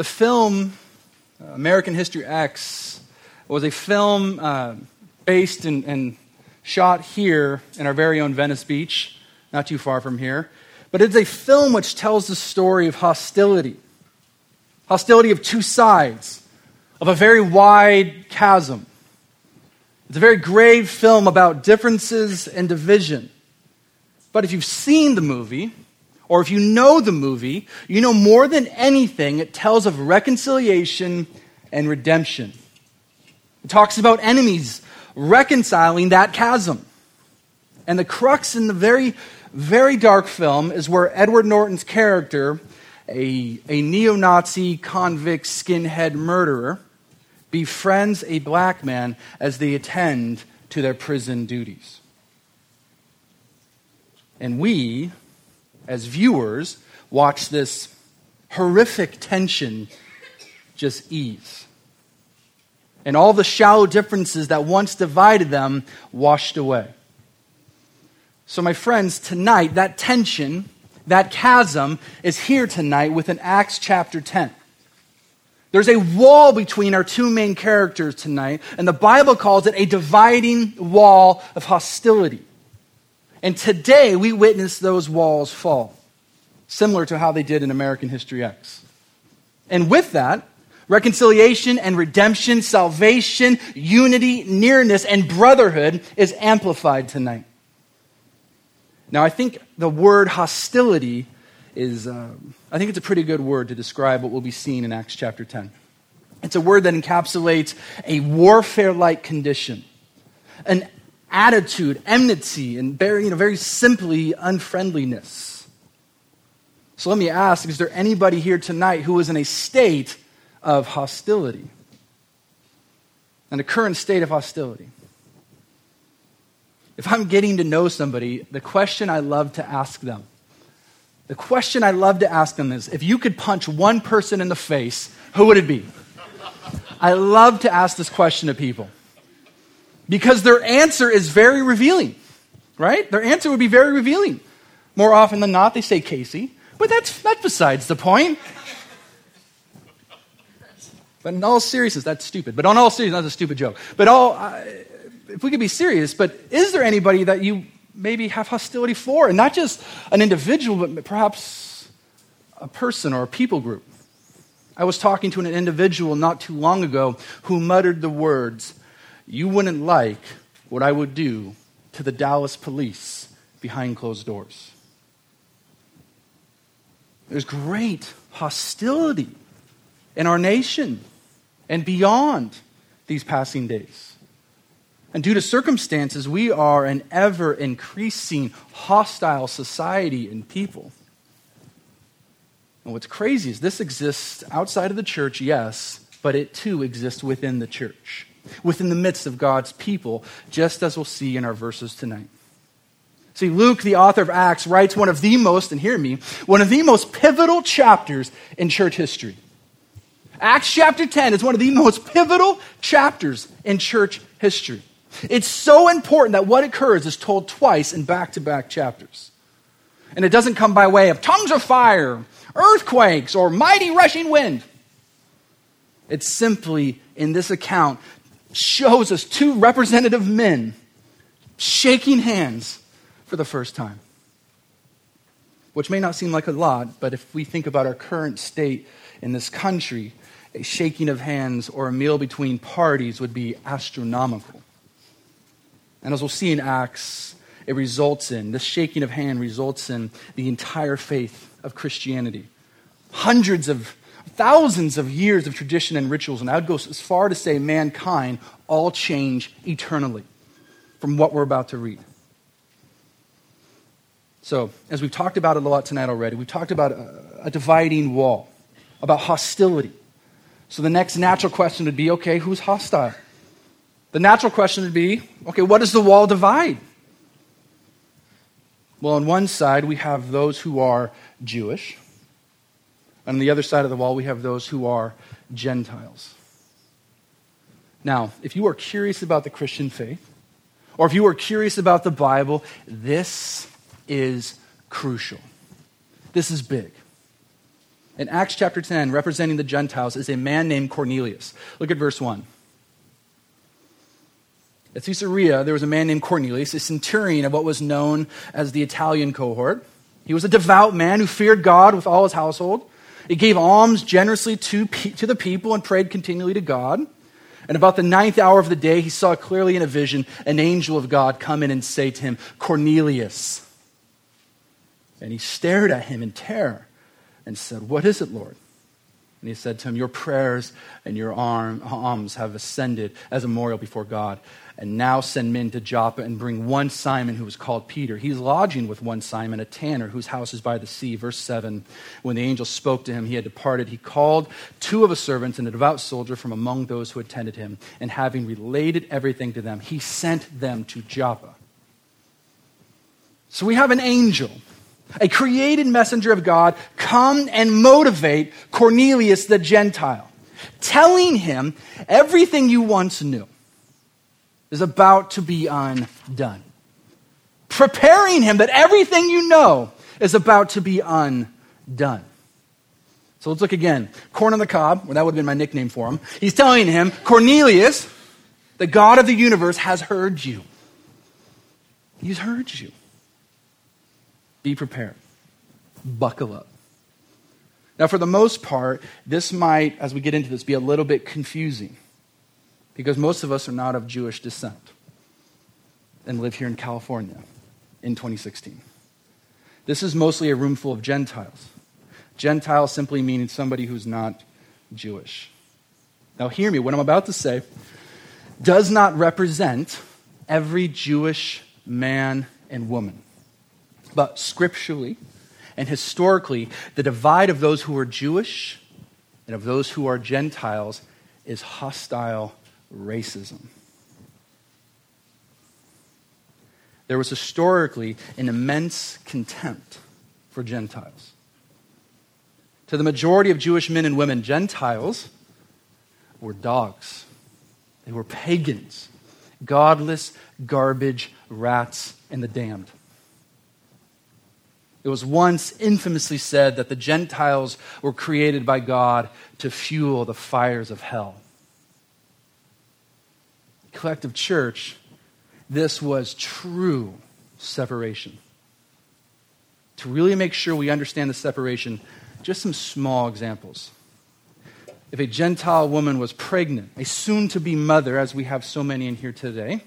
The film American History X was a film uh, based and shot here in our very own Venice Beach, not too far from here. But it's a film which tells the story of hostility hostility of two sides, of a very wide chasm. It's a very grave film about differences and division. But if you've seen the movie, or if you know the movie, you know more than anything, it tells of reconciliation and redemption. It talks about enemies reconciling that chasm. And the crux in the very, very dark film is where Edward Norton's character, a, a neo Nazi convict skinhead murderer, befriends a black man as they attend to their prison duties. And we, as viewers, watch this horrific tension just ease. And all the shallow differences that once divided them washed away. So, my friends, tonight, that tension, that chasm is here tonight with an Acts chapter 10. There's a wall between our two main characters tonight, and the Bible calls it a dividing wall of hostility. And today we witness those walls fall, similar to how they did in American History X. And with that, reconciliation and redemption, salvation, unity, nearness, and brotherhood is amplified tonight. Now, I think the word hostility is, uh, I think it's a pretty good word to describe what we'll be seen in Acts chapter 10. It's a word that encapsulates a warfare like condition, an attitude, enmity, and very, you know, very simply, unfriendliness. So let me ask is there anybody here tonight who is in a state of hostility? In a current state of hostility? If I'm getting to know somebody, the question I love to ask them the question I love to ask them is if you could punch one person in the face, who would it be? I love to ask this question to people because their answer is very revealing, right? Their answer would be very revealing. More often than not, they say Casey, but that's, that's besides the point. But in all seriousness, that's stupid. But on all seriousness, that's a stupid joke. But all, uh, if we could be serious, but is there anybody that you maybe have hostility for. And not just an individual, but perhaps a person or a people group. I was talking to an individual not too long ago who muttered the words, You wouldn't like what I would do to the Dallas police behind closed doors. There's great hostility in our nation and beyond these passing days. And due to circumstances, we are an ever increasing hostile society and people. And what's crazy is this exists outside of the church, yes, but it too exists within the church, within the midst of God's people, just as we'll see in our verses tonight. See, Luke, the author of Acts, writes one of the most, and hear me, one of the most pivotal chapters in church history. Acts chapter 10 is one of the most pivotal chapters in church history. It's so important that what occurs is told twice in back to back chapters. And it doesn't come by way of tongues of fire, earthquakes, or mighty rushing wind. It's simply, in this account, shows us two representative men shaking hands for the first time. Which may not seem like a lot, but if we think about our current state in this country, a shaking of hands or a meal between parties would be astronomical. And as we'll see in Acts, it results in, this shaking of hand results in the entire faith of Christianity. Hundreds of, thousands of years of tradition and rituals, and I would go as far to say mankind all change eternally from what we're about to read. So, as we've talked about it a lot tonight already, we've talked about a, a dividing wall, about hostility. So, the next natural question would be okay, who's hostile? The natural question would be okay, what does the wall divide? Well, on one side, we have those who are Jewish. On the other side of the wall, we have those who are Gentiles. Now, if you are curious about the Christian faith, or if you are curious about the Bible, this is crucial. This is big. In Acts chapter 10, representing the Gentiles, is a man named Cornelius. Look at verse 1. At Caesarea, there was a man named Cornelius, a centurion of what was known as the Italian cohort. He was a devout man who feared God with all his household. He gave alms generously to, to the people and prayed continually to God. And about the ninth hour of the day, he saw clearly in a vision an angel of God come in and say to him, Cornelius. And he stared at him in terror and said, What is it, Lord? And he said to him, Your prayers and your alms have ascended as a memorial before God. And now send men to Joppa and bring one Simon who was called Peter. He's lodging with one Simon, a tanner whose house is by the sea. Verse 7 When the angel spoke to him, he had departed. He called two of his servants and a devout soldier from among those who attended him. And having related everything to them, he sent them to Joppa. So we have an angel a created messenger of God, come and motivate Cornelius the Gentile, telling him everything you once knew is about to be undone. Preparing him that everything you know is about to be undone. So let's look again. Corn on the cob, well, that would have been my nickname for him. He's telling him, Cornelius, the God of the universe, has heard you. He's heard you. Be prepared. Buckle up. Now, for the most part, this might, as we get into this, be a little bit confusing because most of us are not of Jewish descent and live here in California in 2016. This is mostly a room full of Gentiles. Gentile simply meaning somebody who's not Jewish. Now, hear me, what I'm about to say does not represent every Jewish man and woman. But scripturally and historically, the divide of those who are Jewish and of those who are Gentiles is hostile racism. There was historically an immense contempt for Gentiles. To the majority of Jewish men and women, Gentiles were dogs. They were pagans, godless, garbage, rats, and the damned. It was once infamously said that the Gentiles were created by God to fuel the fires of hell. Collective church, this was true separation. To really make sure we understand the separation, just some small examples. If a Gentile woman was pregnant, a soon to be mother, as we have so many in here today,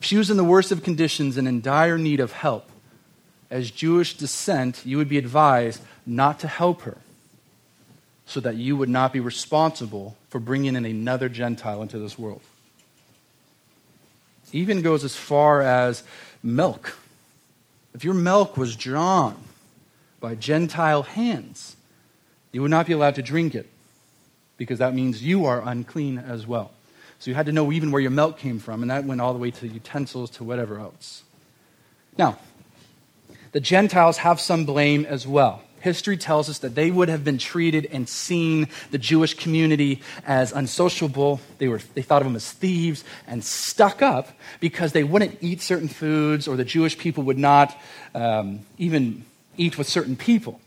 if she was in the worst of conditions and in dire need of help, as Jewish descent, you would be advised not to help her so that you would not be responsible for bringing in another Gentile into this world. Even goes as far as milk. If your milk was drawn by Gentile hands, you would not be allowed to drink it because that means you are unclean as well. So you had to know even where your milk came from, and that went all the way to utensils to whatever else. Now, the Gentiles have some blame as well. History tells us that they would have been treated and seen the Jewish community as unsociable. They, were, they thought of them as thieves and stuck up because they wouldn't eat certain foods or the Jewish people would not um, even eat with certain people.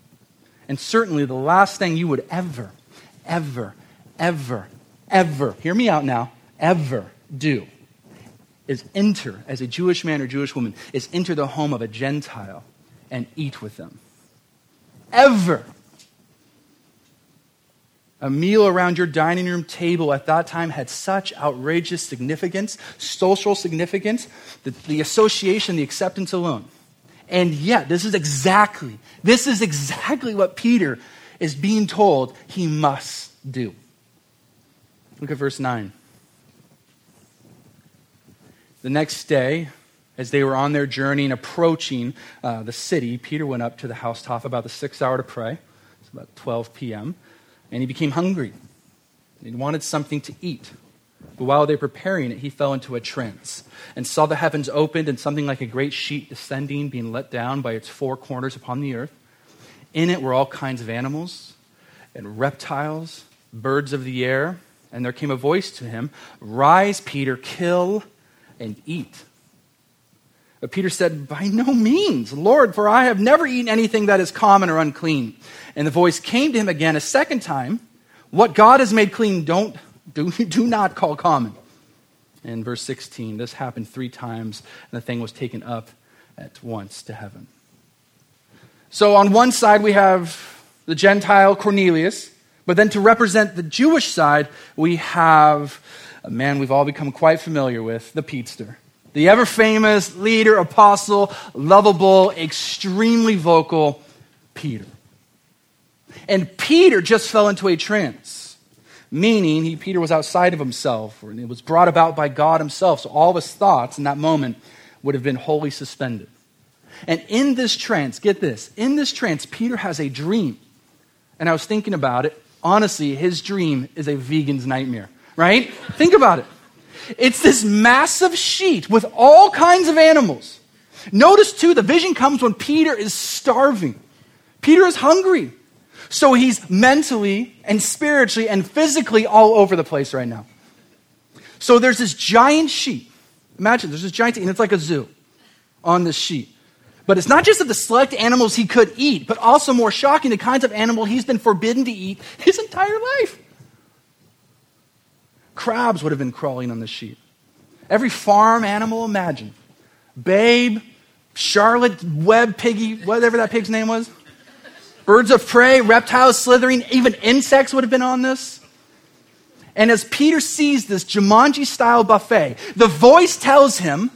And certainly the last thing you would ever, ever, ever, ever, hear me out now, ever do is enter, as a Jewish man or Jewish woman, is enter the home of a Gentile and eat with them. Ever. A meal around your dining room table at that time had such outrageous significance, social significance, that the association, the acceptance alone. And yet, this is exactly, this is exactly what Peter is being told he must do. Look at verse 9. The next day, as they were on their journey and approaching uh, the city, Peter went up to the housetop about the sixth hour to pray. It's about 12 p.m. And he became hungry. He wanted something to eat. But while they were preparing it, he fell into a trance and saw the heavens opened and something like a great sheet descending, being let down by its four corners upon the earth. In it were all kinds of animals and reptiles, birds of the air. And there came a voice to him Rise, Peter, kill and eat. But Peter said, By no means, Lord, for I have never eaten anything that is common or unclean. And the voice came to him again a second time What God has made clean, don't, do, do not call common. In verse 16, this happened three times, and the thing was taken up at once to heaven. So on one side, we have the Gentile Cornelius, but then to represent the Jewish side, we have a man we've all become quite familiar with, the Peetster. The ever famous leader, apostle, lovable, extremely vocal Peter. And Peter just fell into a trance, meaning he, Peter was outside of himself, and it was brought about by God himself. So all of his thoughts in that moment would have been wholly suspended. And in this trance, get this, in this trance, Peter has a dream. And I was thinking about it. Honestly, his dream is a vegan's nightmare, right? Think about it. It's this massive sheet with all kinds of animals. Notice, too, the vision comes when Peter is starving. Peter is hungry. So he's mentally and spiritually and physically all over the place right now. So there's this giant sheet. Imagine there's this giant, and it's like a zoo on this sheet. But it's not just of the select animals he could eat, but also more shocking, the kinds of animal he's been forbidden to eat his entire life. Crabs would have been crawling on the sheet. Every farm animal imagine. Babe, Charlotte, Web, Piggy, whatever that pig's name was. Birds of prey, reptiles slithering, even insects would have been on this. And as Peter sees this Jumanji style buffet, the voice tells him,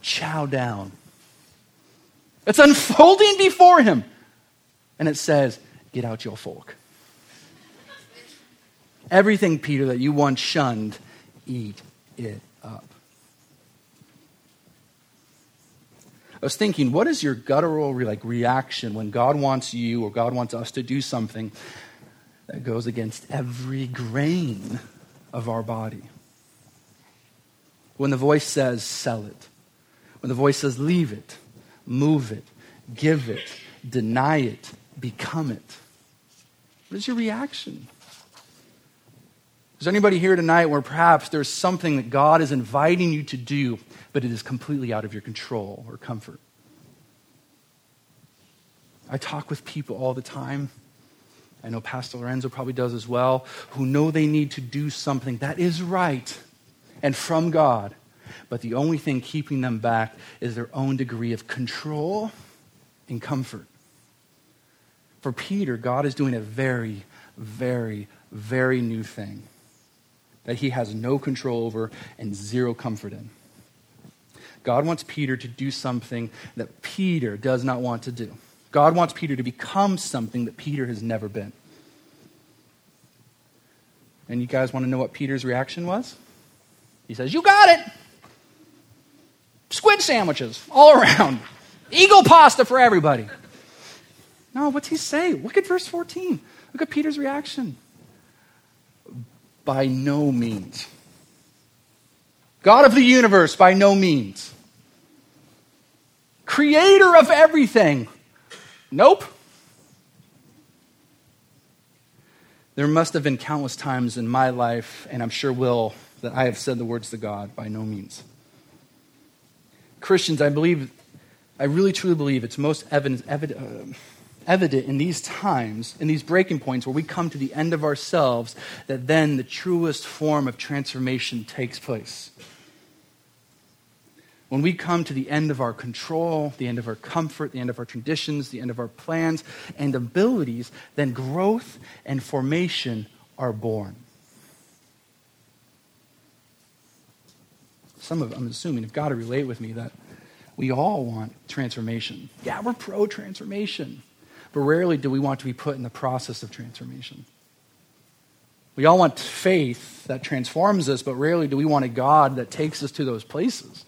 chow down. It's unfolding before him. And it says, Get out your fork. Everything, Peter, that you once shunned, eat it up. I was thinking, what is your guttural like reaction when God wants you or God wants us to do something that goes against every grain of our body? When the voice says, sell it. When the voice says, leave it move it, give it, deny it, become it. What is your reaction? Is there anybody here tonight where perhaps there's something that God is inviting you to do, but it is completely out of your control or comfort? I talk with people all the time. I know Pastor Lorenzo probably does as well, who know they need to do something that is right and from God, but the only thing keeping them back is their own degree of control and comfort. For Peter, God is doing a very, very, very new thing that he has no control over and zero comfort in. God wants Peter to do something that Peter does not want to do. God wants Peter to become something that Peter has never been. And you guys want to know what Peter's reaction was? He says, You got it squid sandwiches all around, eagle pasta for everybody. No, what's he say? Look at verse 14. Look at Peter's reaction. By no means. God of the universe, by no means. Creator of everything. Nope. There must have been countless times in my life, and I'm sure will, that I have said the words to God, by no means. Christians, I believe, I really truly believe it's most evident, evident, uh, evident in these times, in these breaking points where we come to the end of ourselves, that then the truest form of transformation takes place. When we come to the end of our control, the end of our comfort, the end of our traditions, the end of our plans and abilities, then growth and formation are born. some of I'm assuming have got to relate with me that we all want transformation. Yeah, we're pro transformation, but rarely do we want to be put in the process of transformation. We all want faith that transforms us, but rarely do we want a God that takes us to those places.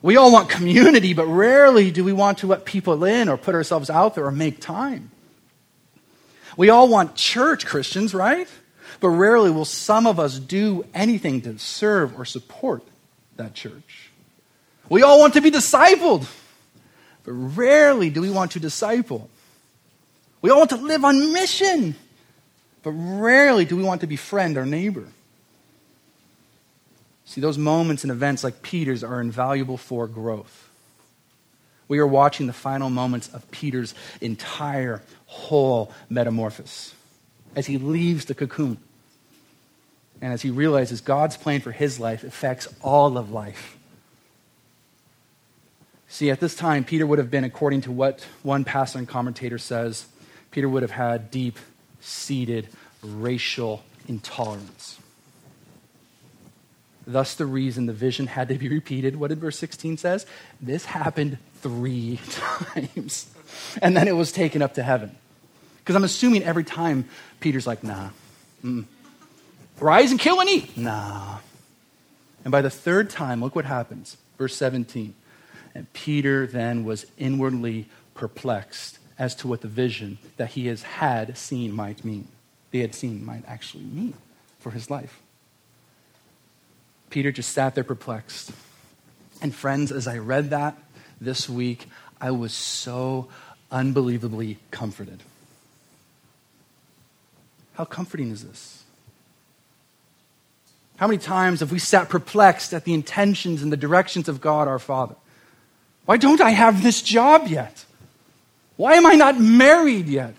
We all want community, but rarely do we want to let people in or put ourselves out there or make time. We all want church Christians, right? But rarely will some of us do anything to serve or support that church. We all want to be discipled, but rarely do we want to disciple. We all want to live on mission, but rarely do we want to befriend our neighbor. See, those moments and events like Peter's are invaluable for growth. We are watching the final moments of Peter's entire whole metamorphosis as he leaves the cocoon and as he realizes God's plan for his life affects all of life. See, at this time, Peter would have been, according to what one pastor and commentator says, Peter would have had deep seated racial intolerance. Thus, the reason the vision had to be repeated. What did verse 16 says? This happened three times. And then it was taken up to heaven. Because I'm assuming every time Peter's like, nah. Mm. Rise and kill and eat. Nah. And by the third time, look what happens. Verse 17. And Peter then was inwardly perplexed as to what the vision that he has had seen might mean. They had seen might actually mean for his life. Peter just sat there perplexed. And friends, as I read that this week, I was so unbelievably comforted. How comforting is this? How many times have we sat perplexed at the intentions and the directions of God our Father? Why don't I have this job yet? Why am I not married yet?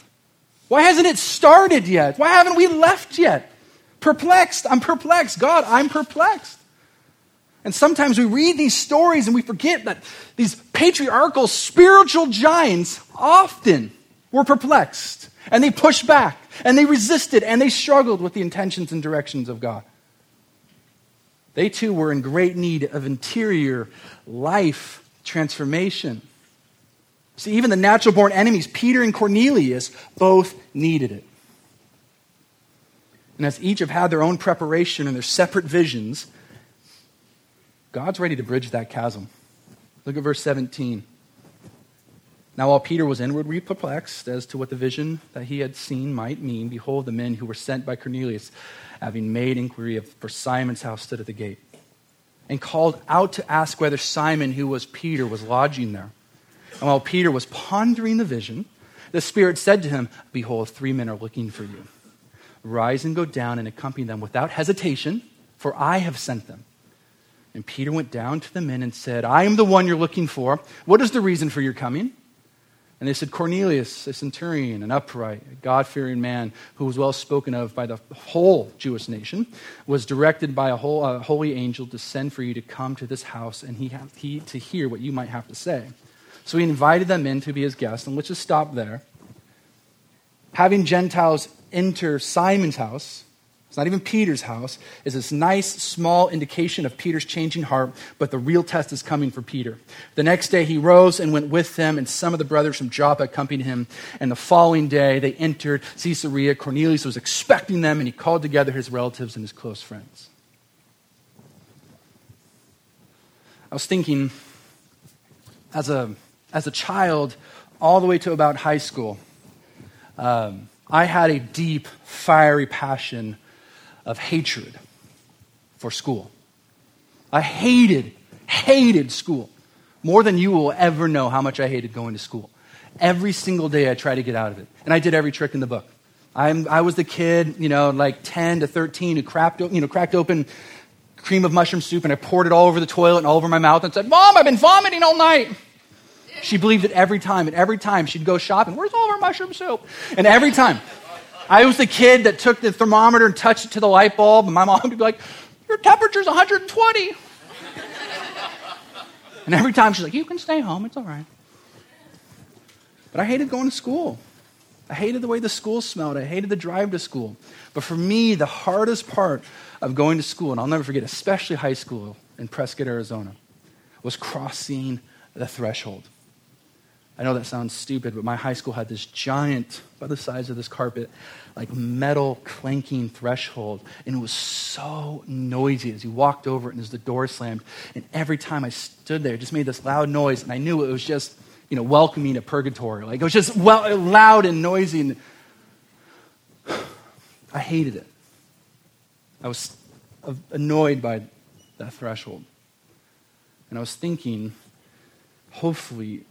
Why hasn't it started yet? Why haven't we left yet? Perplexed. I'm perplexed. God, I'm perplexed. And sometimes we read these stories and we forget that these patriarchal spiritual giants often were perplexed and they pushed back and they resisted and they struggled with the intentions and directions of God. They too were in great need of interior life transformation. See, even the natural born enemies, Peter and Cornelius, both needed it. And as each have had their own preparation and their separate visions, God's ready to bridge that chasm. Look at verse 17. Now, while Peter was inwardly perplexed as to what the vision that he had seen might mean, behold, the men who were sent by Cornelius, having made inquiry of, for Simon's house, stood at the gate and called out to ask whether Simon, who was Peter, was lodging there. And while Peter was pondering the vision, the Spirit said to him, Behold, three men are looking for you. Rise and go down and accompany them without hesitation, for I have sent them. And Peter went down to the men and said, I am the one you're looking for. What is the reason for your coming? And they said, Cornelius, a centurion, an upright, God fearing man who was well spoken of by the whole Jewish nation, was directed by a, whole, a holy angel to send for you to come to this house and he, he to hear what you might have to say. So he invited them in to be his guests. And let's just stop there. Having Gentiles enter Simon's house, it's not even Peter's house, is this nice small indication of Peter's changing heart, but the real test is coming for Peter. The next day he rose and went with them, and some of the brothers from Joppa accompanied him. And the following day they entered Caesarea. Cornelius was expecting them, and he called together his relatives and his close friends. I was thinking, as a, as a child, all the way to about high school, um, I had a deep, fiery passion of hatred for school. I hated, hated school more than you will ever know how much I hated going to school. Every single day I tried to get out of it. And I did every trick in the book. I'm, i was the kid, you know, like 10 to 13 who cracked, you know, cracked open cream of mushroom soup and I poured it all over the toilet and all over my mouth and said, Mom, I've been vomiting all night. She believed it every time. And every time she'd go shopping, where's all of our mushroom soup? And every time. I was the kid that took the thermometer and touched it to the light bulb, and my mom would be like, Your temperature's 120. and every time she's like, You can stay home, it's all right. But I hated going to school. I hated the way the school smelled. I hated the drive to school. But for me, the hardest part of going to school, and I'll never forget, especially high school in Prescott, Arizona, was crossing the threshold. I know that sounds stupid, but my high school had this giant, by the size of this carpet, like metal clanking threshold. And it was so noisy as you walked over it and as the door slammed. And every time I stood there, it just made this loud noise. And I knew it was just, you know, welcoming to purgatory. Like it was just well, loud and noisy. And I hated it. I was annoyed by that threshold. And I was thinking, hopefully,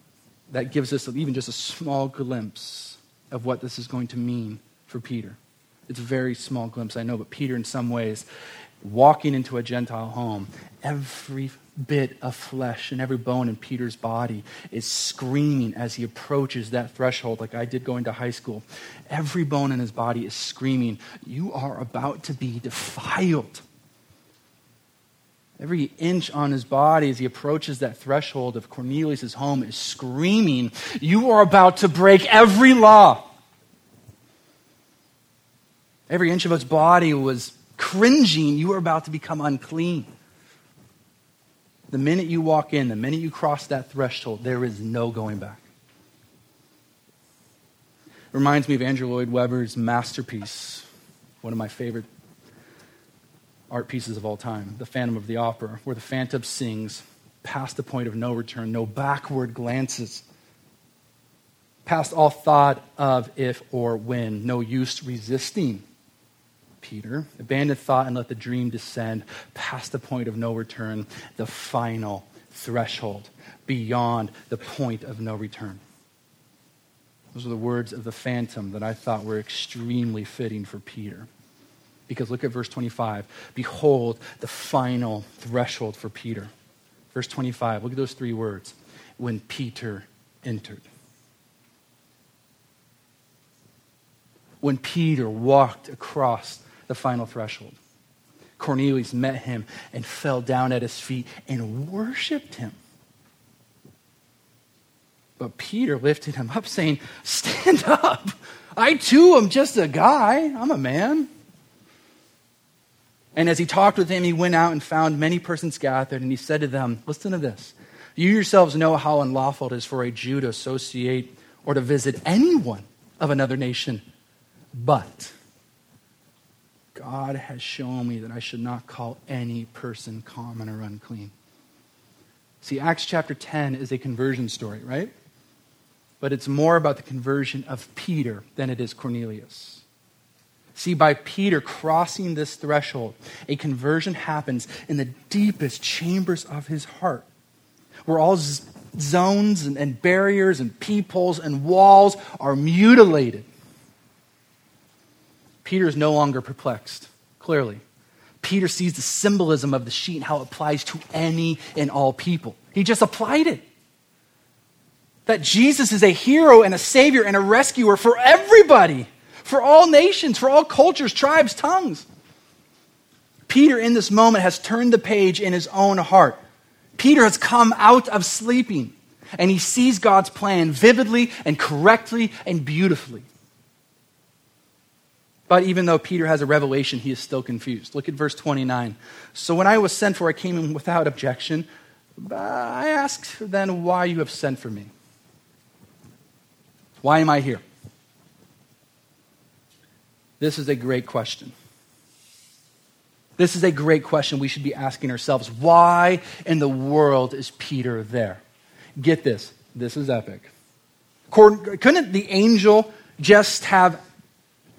that gives us even just a small glimpse of what this is going to mean for Peter It's a very small glimpse, I know, but Peter, in some ways, walking into a Gentile home, every bit of flesh and every bone in Peter's body is screaming as he approaches that threshold, like I did going to high school. Every bone in his body is screaming, You are about to be defiled. Every inch on his body as he approaches that threshold of Cornelius' home is screaming, You are about to break every law. Every inch of his body was cringing, You are about to become unclean. The minute you walk in, the minute you cross that threshold, there is no going back. Reminds me of Andrew Lloyd Webber's masterpiece, one of my favorite art pieces of all time, The Phantom of the Opera, where the Phantom sings past the point of no return, no backward glances, past all thought of if or when, no use resisting. Peter, abandon thought and let the dream descend past the point of no return, the final threshold, beyond the point of no return. Those are the words of the phantom that I thought were extremely fitting for Peter. Because look at verse 25. Behold, the final threshold for Peter. Verse 25, look at those three words. When Peter entered. When Peter walked across the final threshold, Cornelius met him and fell down at his feet and worshiped him. But Peter lifted him up, saying, Stand up. I too am just a guy. I'm a man. And as he talked with him, he went out and found many persons gathered, and he said to them, Listen to this. You yourselves know how unlawful it is for a Jew to associate or to visit anyone of another nation. But God has shown me that I should not call any person common or unclean. See, Acts chapter 10 is a conversion story, right? But it's more about the conversion of Peter than it is Cornelius. See, by Peter crossing this threshold, a conversion happens in the deepest chambers of his heart, where all z- zones and, and barriers and peepholes and walls are mutilated. Peter is no longer perplexed, clearly. Peter sees the symbolism of the sheet and how it applies to any and all people. He just applied it. That Jesus is a hero and a savior and a rescuer for everybody for all nations, for all cultures, tribes, tongues. Peter, in this moment, has turned the page in his own heart. Peter has come out of sleeping, and he sees God's plan vividly and correctly and beautifully. But even though Peter has a revelation, he is still confused. Look at verse 29. So when I was sent for, I came in without objection. Uh, I asked then why you have sent for me. Why am I here? This is a great question. This is a great question we should be asking ourselves. Why in the world is Peter there? Get this. This is epic. Couldn't the angel just have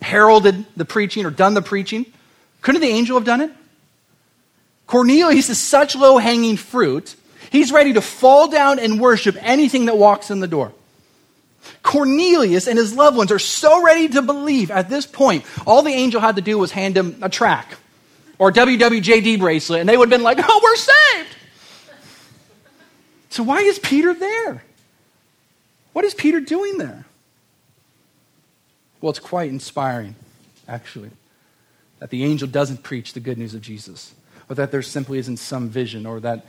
heralded the preaching or done the preaching? Couldn't the angel have done it? Cornelius is such low hanging fruit, he's ready to fall down and worship anything that walks in the door. Cornelius and his loved ones are so ready to believe at this point. All the angel had to do was hand him a track or WWJD bracelet, and they would have been like, oh, we're saved. So, why is Peter there? What is Peter doing there? Well, it's quite inspiring, actually, that the angel doesn't preach the good news of Jesus, or that there simply isn't some vision, or that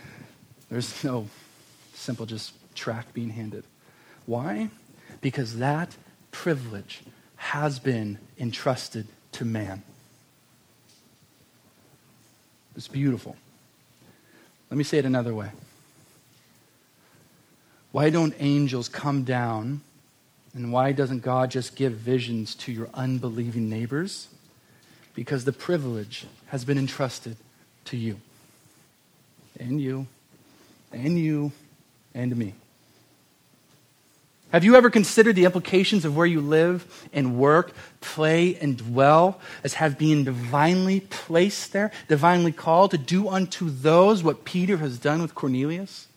there's no simple just track being handed. Why? Because that privilege has been entrusted to man. It's beautiful. Let me say it another way. Why don't angels come down and why doesn't God just give visions to your unbelieving neighbors? Because the privilege has been entrusted to you. And you. And you. And me. Have you ever considered the implications of where you live and work, play and dwell as have been divinely placed there, divinely called to do unto those what Peter has done with Cornelius?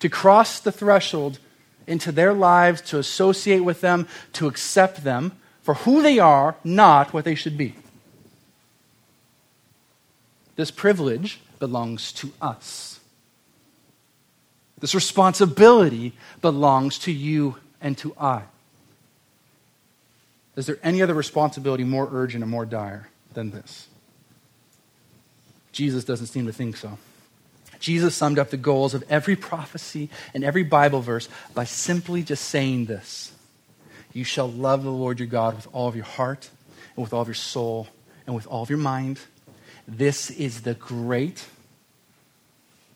To cross the threshold into their lives, to associate with them, to accept them for who they are, not what they should be. This privilege belongs to us. This responsibility belongs to you and to I. Is there any other responsibility more urgent and more dire than this? Jesus doesn't seem to think so. Jesus summed up the goals of every prophecy and every Bible verse by simply just saying this You shall love the Lord your God with all of your heart, and with all of your soul, and with all of your mind. This is the great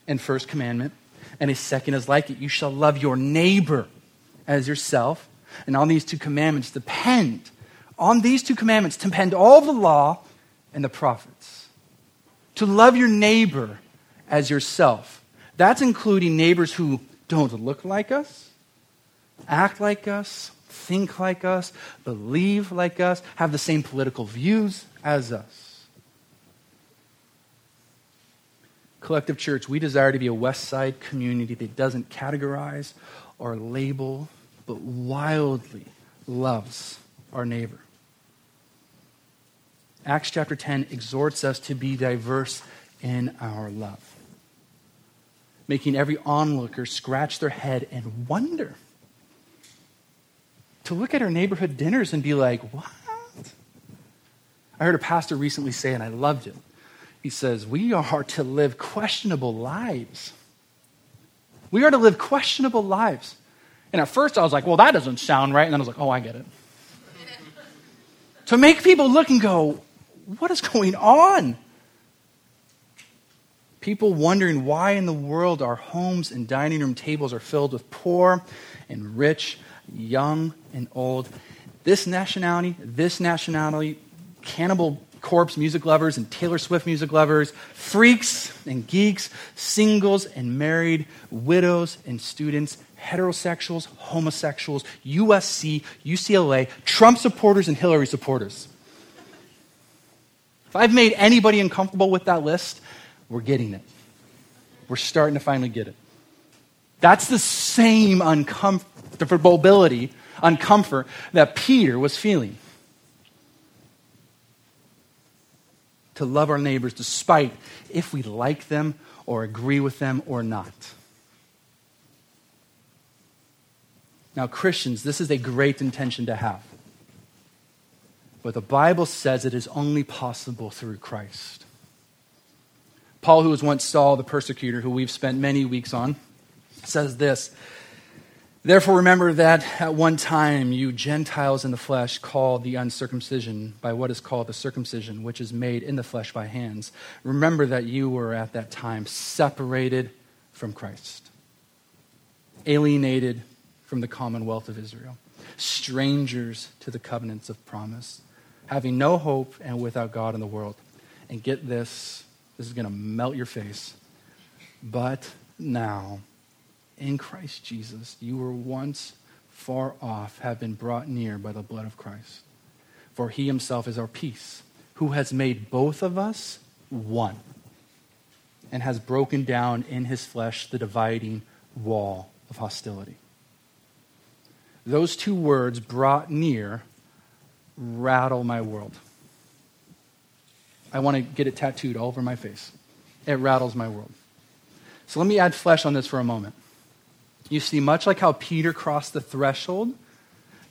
and first commandment. And a second is like it you shall love your neighbor as yourself. And on these two commandments depend, on these two commandments depend all the law and the prophets. To love your neighbor as yourself. That's including neighbors who don't look like us, act like us, think like us, believe like us, have the same political views as us. Collective Church, we desire to be a West Side community that doesn't categorize or label but wildly loves our neighbor. Acts chapter 10 exhorts us to be diverse in our love, making every onlooker scratch their head and wonder. To look at our neighborhood dinners and be like, what? I heard a pastor recently say, and I loved it. He says, We are to live questionable lives. We are to live questionable lives. And at first I was like, well, that doesn't sound right. And then I was like, oh, I get it. to make people look and go, what is going on? People wondering why in the world our homes and dining room tables are filled with poor and rich, young and old. This nationality, this nationality, cannibal corpse music lovers and Taylor Swift music lovers, freaks and geeks, singles and married, widows and students, heterosexuals, homosexuals, USC, UCLA, Trump supporters, and Hillary supporters. If I've made anybody uncomfortable with that list, we're getting it. We're starting to finally get it. That's the same uncomfortability, uncomfort that Peter was feeling. To love our neighbors despite if we like them or agree with them or not. Now, Christians, this is a great intention to have. But the Bible says it is only possible through Christ. Paul, who was once Saul the persecutor, who we've spent many weeks on, says this Therefore, remember that at one time you Gentiles in the flesh called the uncircumcision by what is called the circumcision, which is made in the flesh by hands. Remember that you were at that time separated from Christ, alienated from the commonwealth of Israel, strangers to the covenants of promise, having no hope and without God in the world. And get this this is going to melt your face. But now, in Christ Jesus, you were once far off, have been brought near by the blood of Christ. For he himself is our peace, who has made both of us one, and has broken down in his flesh the dividing wall of hostility those two words, brought near, rattle my world. I want to get it tattooed all over my face. It rattles my world. So let me add flesh on this for a moment. You see, much like how Peter crossed the threshold,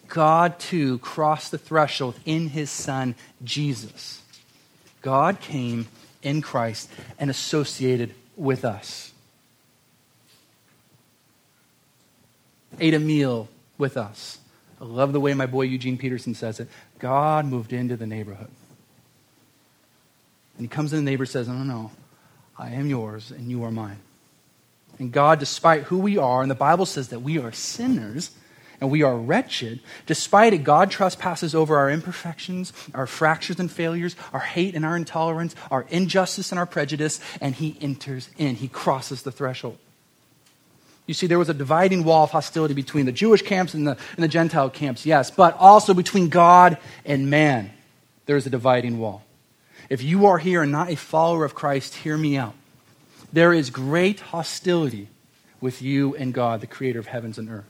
God too crossed the threshold in his son, Jesus. God came in Christ and associated with us. Ate a meal with us. I love the way my boy Eugene Peterson says it. God moved into the neighborhood. And he comes in the neighbor and says, No, no, no. I am yours and you are mine. And God, despite who we are, and the Bible says that we are sinners and we are wretched, despite it, God trespasses over our imperfections, our fractures and failures, our hate and our intolerance, our injustice and our prejudice, and He enters in. He crosses the threshold. You see, there was a dividing wall of hostility between the Jewish camps and the, and the Gentile camps, yes, but also between God and man. There is a dividing wall. If you are here and not a follower of Christ, hear me out. There is great hostility with you and God, the creator of heavens and earth,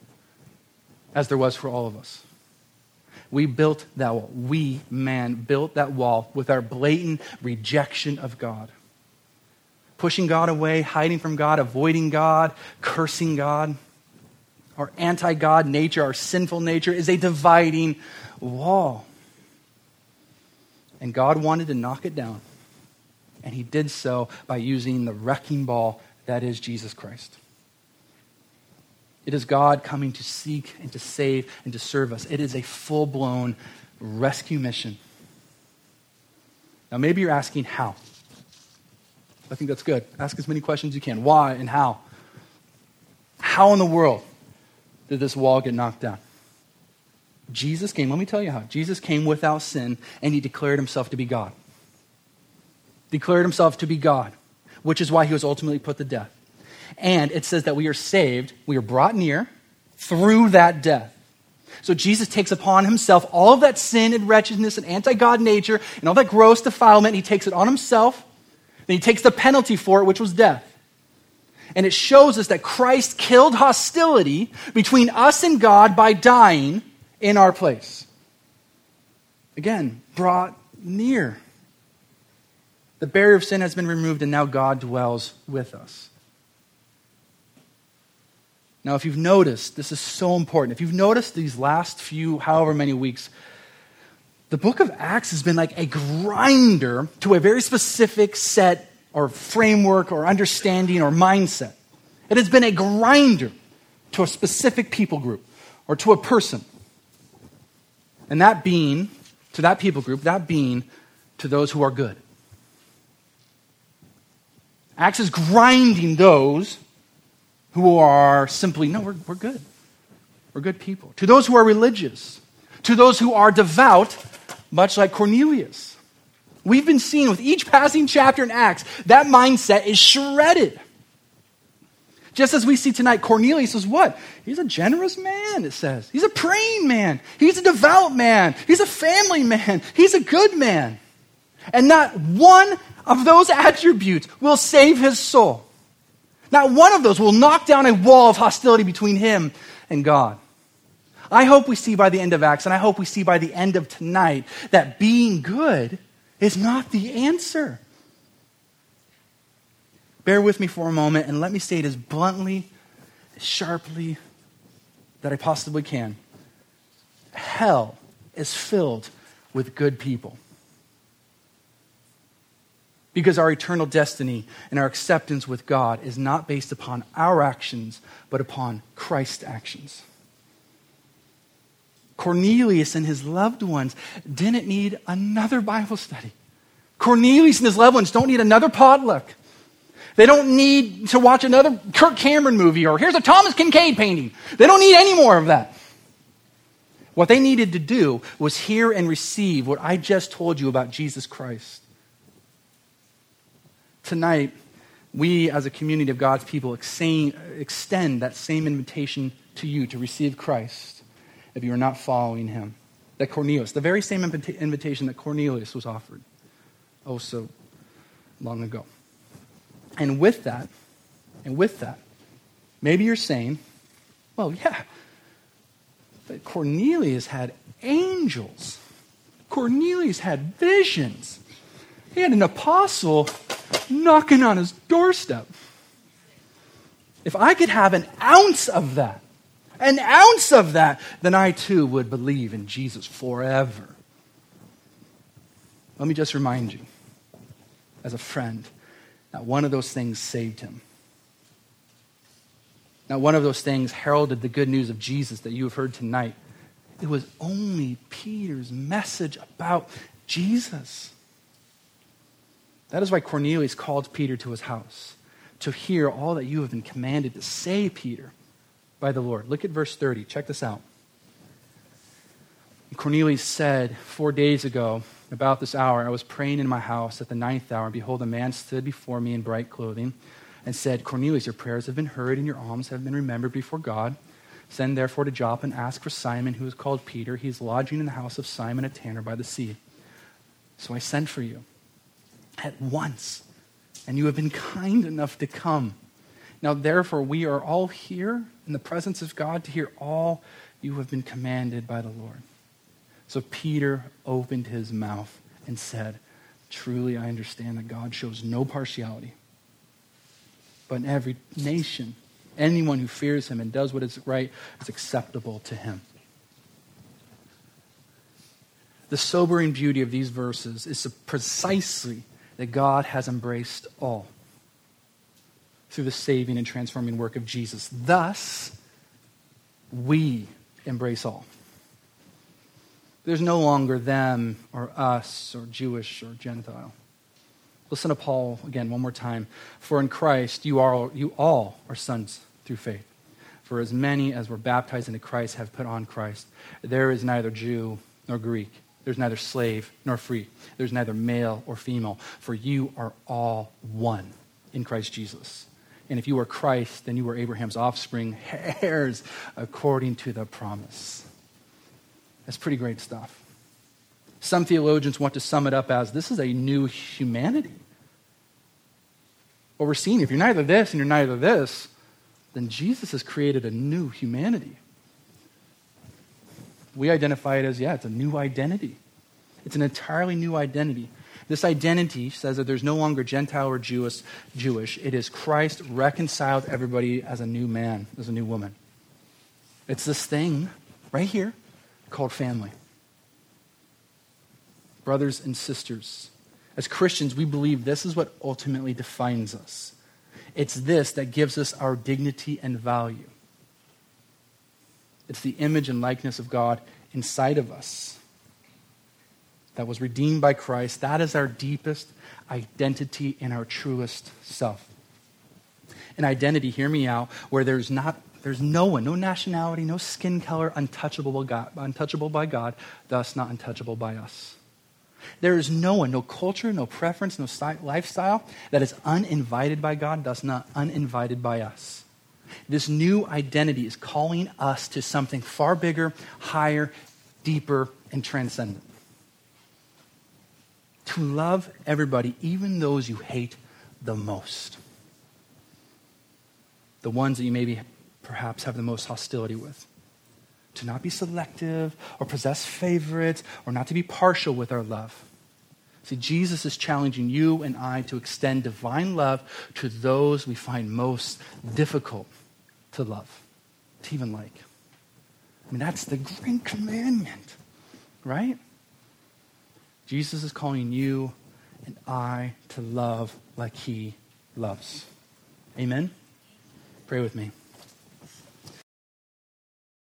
as there was for all of us. We built that wall. We, man, built that wall with our blatant rejection of God. Pushing God away, hiding from God, avoiding God, cursing God. Our anti God nature, our sinful nature, is a dividing wall. And God wanted to knock it down. And he did so by using the wrecking ball that is Jesus Christ. It is God coming to seek and to save and to serve us. It is a full blown rescue mission. Now, maybe you're asking how. I think that's good. Ask as many questions as you can. Why and how? How in the world did this wall get knocked down? Jesus came, let me tell you how. Jesus came without sin and he declared himself to be God. Declared himself to be God, which is why he was ultimately put to death. And it says that we are saved, we are brought near through that death. So Jesus takes upon himself all of that sin and wretchedness and anti God nature and all that gross defilement. He takes it on himself. Then he takes the penalty for it, which was death. And it shows us that Christ killed hostility between us and God by dying in our place. Again, brought near. The barrier of sin has been removed, and now God dwells with us. Now, if you've noticed, this is so important. If you've noticed these last few, however many weeks, the book of Acts has been like a grinder to a very specific set or framework or understanding or mindset. It has been a grinder to a specific people group or to a person. And that being, to that people group, that being to those who are good. Acts is grinding those who are simply, no, we're, we're good. We're good people. To those who are religious, to those who are devout, much like Cornelius. We've been seeing with each passing chapter in Acts, that mindset is shredded. Just as we see tonight, Cornelius is what? He's a generous man, it says. He's a praying man. He's a devout man. He's a family man. He's a good man. And not one of those attributes will save his soul. Not one of those will knock down a wall of hostility between him and God. I hope we see by the end of Acts, and I hope we see by the end of tonight, that being good is not the answer. Bear with me for a moment and let me it as bluntly, as sharply that I possibly can. Hell is filled with good people. Because our eternal destiny and our acceptance with God is not based upon our actions, but upon Christ's actions. Cornelius and his loved ones didn't need another Bible study. Cornelius and his loved ones don't need another potluck. They don't need to watch another Kirk Cameron movie or here's a Thomas Kinkade painting. They don't need any more of that. What they needed to do was hear and receive what I just told you about Jesus Christ. Tonight, we as a community of God's people extend that same invitation to you to receive Christ if you are not following him. That Cornelius, the very same invitation that Cornelius was offered oh so long ago. And with that, and with that, maybe you're saying, well, yeah, but Cornelius had angels. Cornelius had visions. He had an apostle knocking on his doorstep. If I could have an ounce of that, an ounce of that, then I too would believe in Jesus forever. Let me just remind you, as a friend, that one of those things saved him. Not one of those things heralded the good news of Jesus that you have heard tonight. It was only Peter's message about Jesus. That is why Cornelius called Peter to his house to hear all that you have been commanded to say, Peter, by the Lord. Look at verse 30. Check this out. Cornelius said four days ago, about this hour, I was praying in my house at the ninth hour, and behold, a man stood before me in bright clothing and said, Cornelius, your prayers have been heard, and your alms have been remembered before God. Send therefore to Joppa and ask for Simon, who is called Peter. He is lodging in the house of Simon, a tanner by the sea. So I sent for you at once, and you have been kind enough to come. Now, therefore, we are all here in the presence of God to hear all you have been commanded by the Lord. So Peter opened his mouth and said, Truly, I understand that God shows no partiality. But in every nation, anyone who fears him and does what is right is acceptable to him. The sobering beauty of these verses is precisely that God has embraced all through the saving and transforming work of Jesus. Thus, we embrace all. There's no longer them or us or Jewish or Gentile. Listen to Paul again one more time. For in Christ you are you all are sons through faith. For as many as were baptized into Christ have put on Christ. There is neither Jew nor Greek. There's neither slave nor free. There's neither male or female. For you are all one in Christ Jesus. And if you are Christ, then you are Abraham's offspring, heirs according to the promise. That's pretty great stuff. Some theologians want to sum it up as this is a new humanity. What we're seeing, if you're neither this and you're neither this, then Jesus has created a new humanity. We identify it as, yeah, it's a new identity. It's an entirely new identity. This identity says that there's no longer Gentile or Jewish. Jewish. It is Christ reconciled everybody as a new man, as a new woman. It's this thing right here called family. Brothers and sisters, as Christians, we believe this is what ultimately defines us. It's this that gives us our dignity and value. It's the image and likeness of God inside of us that was redeemed by Christ. That is our deepest identity and our truest self. An identity, hear me out, where there's not there's no one, no nationality, no skin color untouchable by God, untouchable by God, thus not untouchable by us. There is no one, no culture, no preference, no lifestyle that is uninvited by God, thus not uninvited by us. This new identity is calling us to something far bigger, higher, deeper, and transcendent. To love everybody, even those you hate the most. The ones that you maybe perhaps have the most hostility with. To not be selective or possess favorites or not to be partial with our love. See, Jesus is challenging you and I to extend divine love to those we find most difficult to love, to even like. I mean, that's the great commandment, right? Jesus is calling you and I to love like he loves. Amen? Pray with me.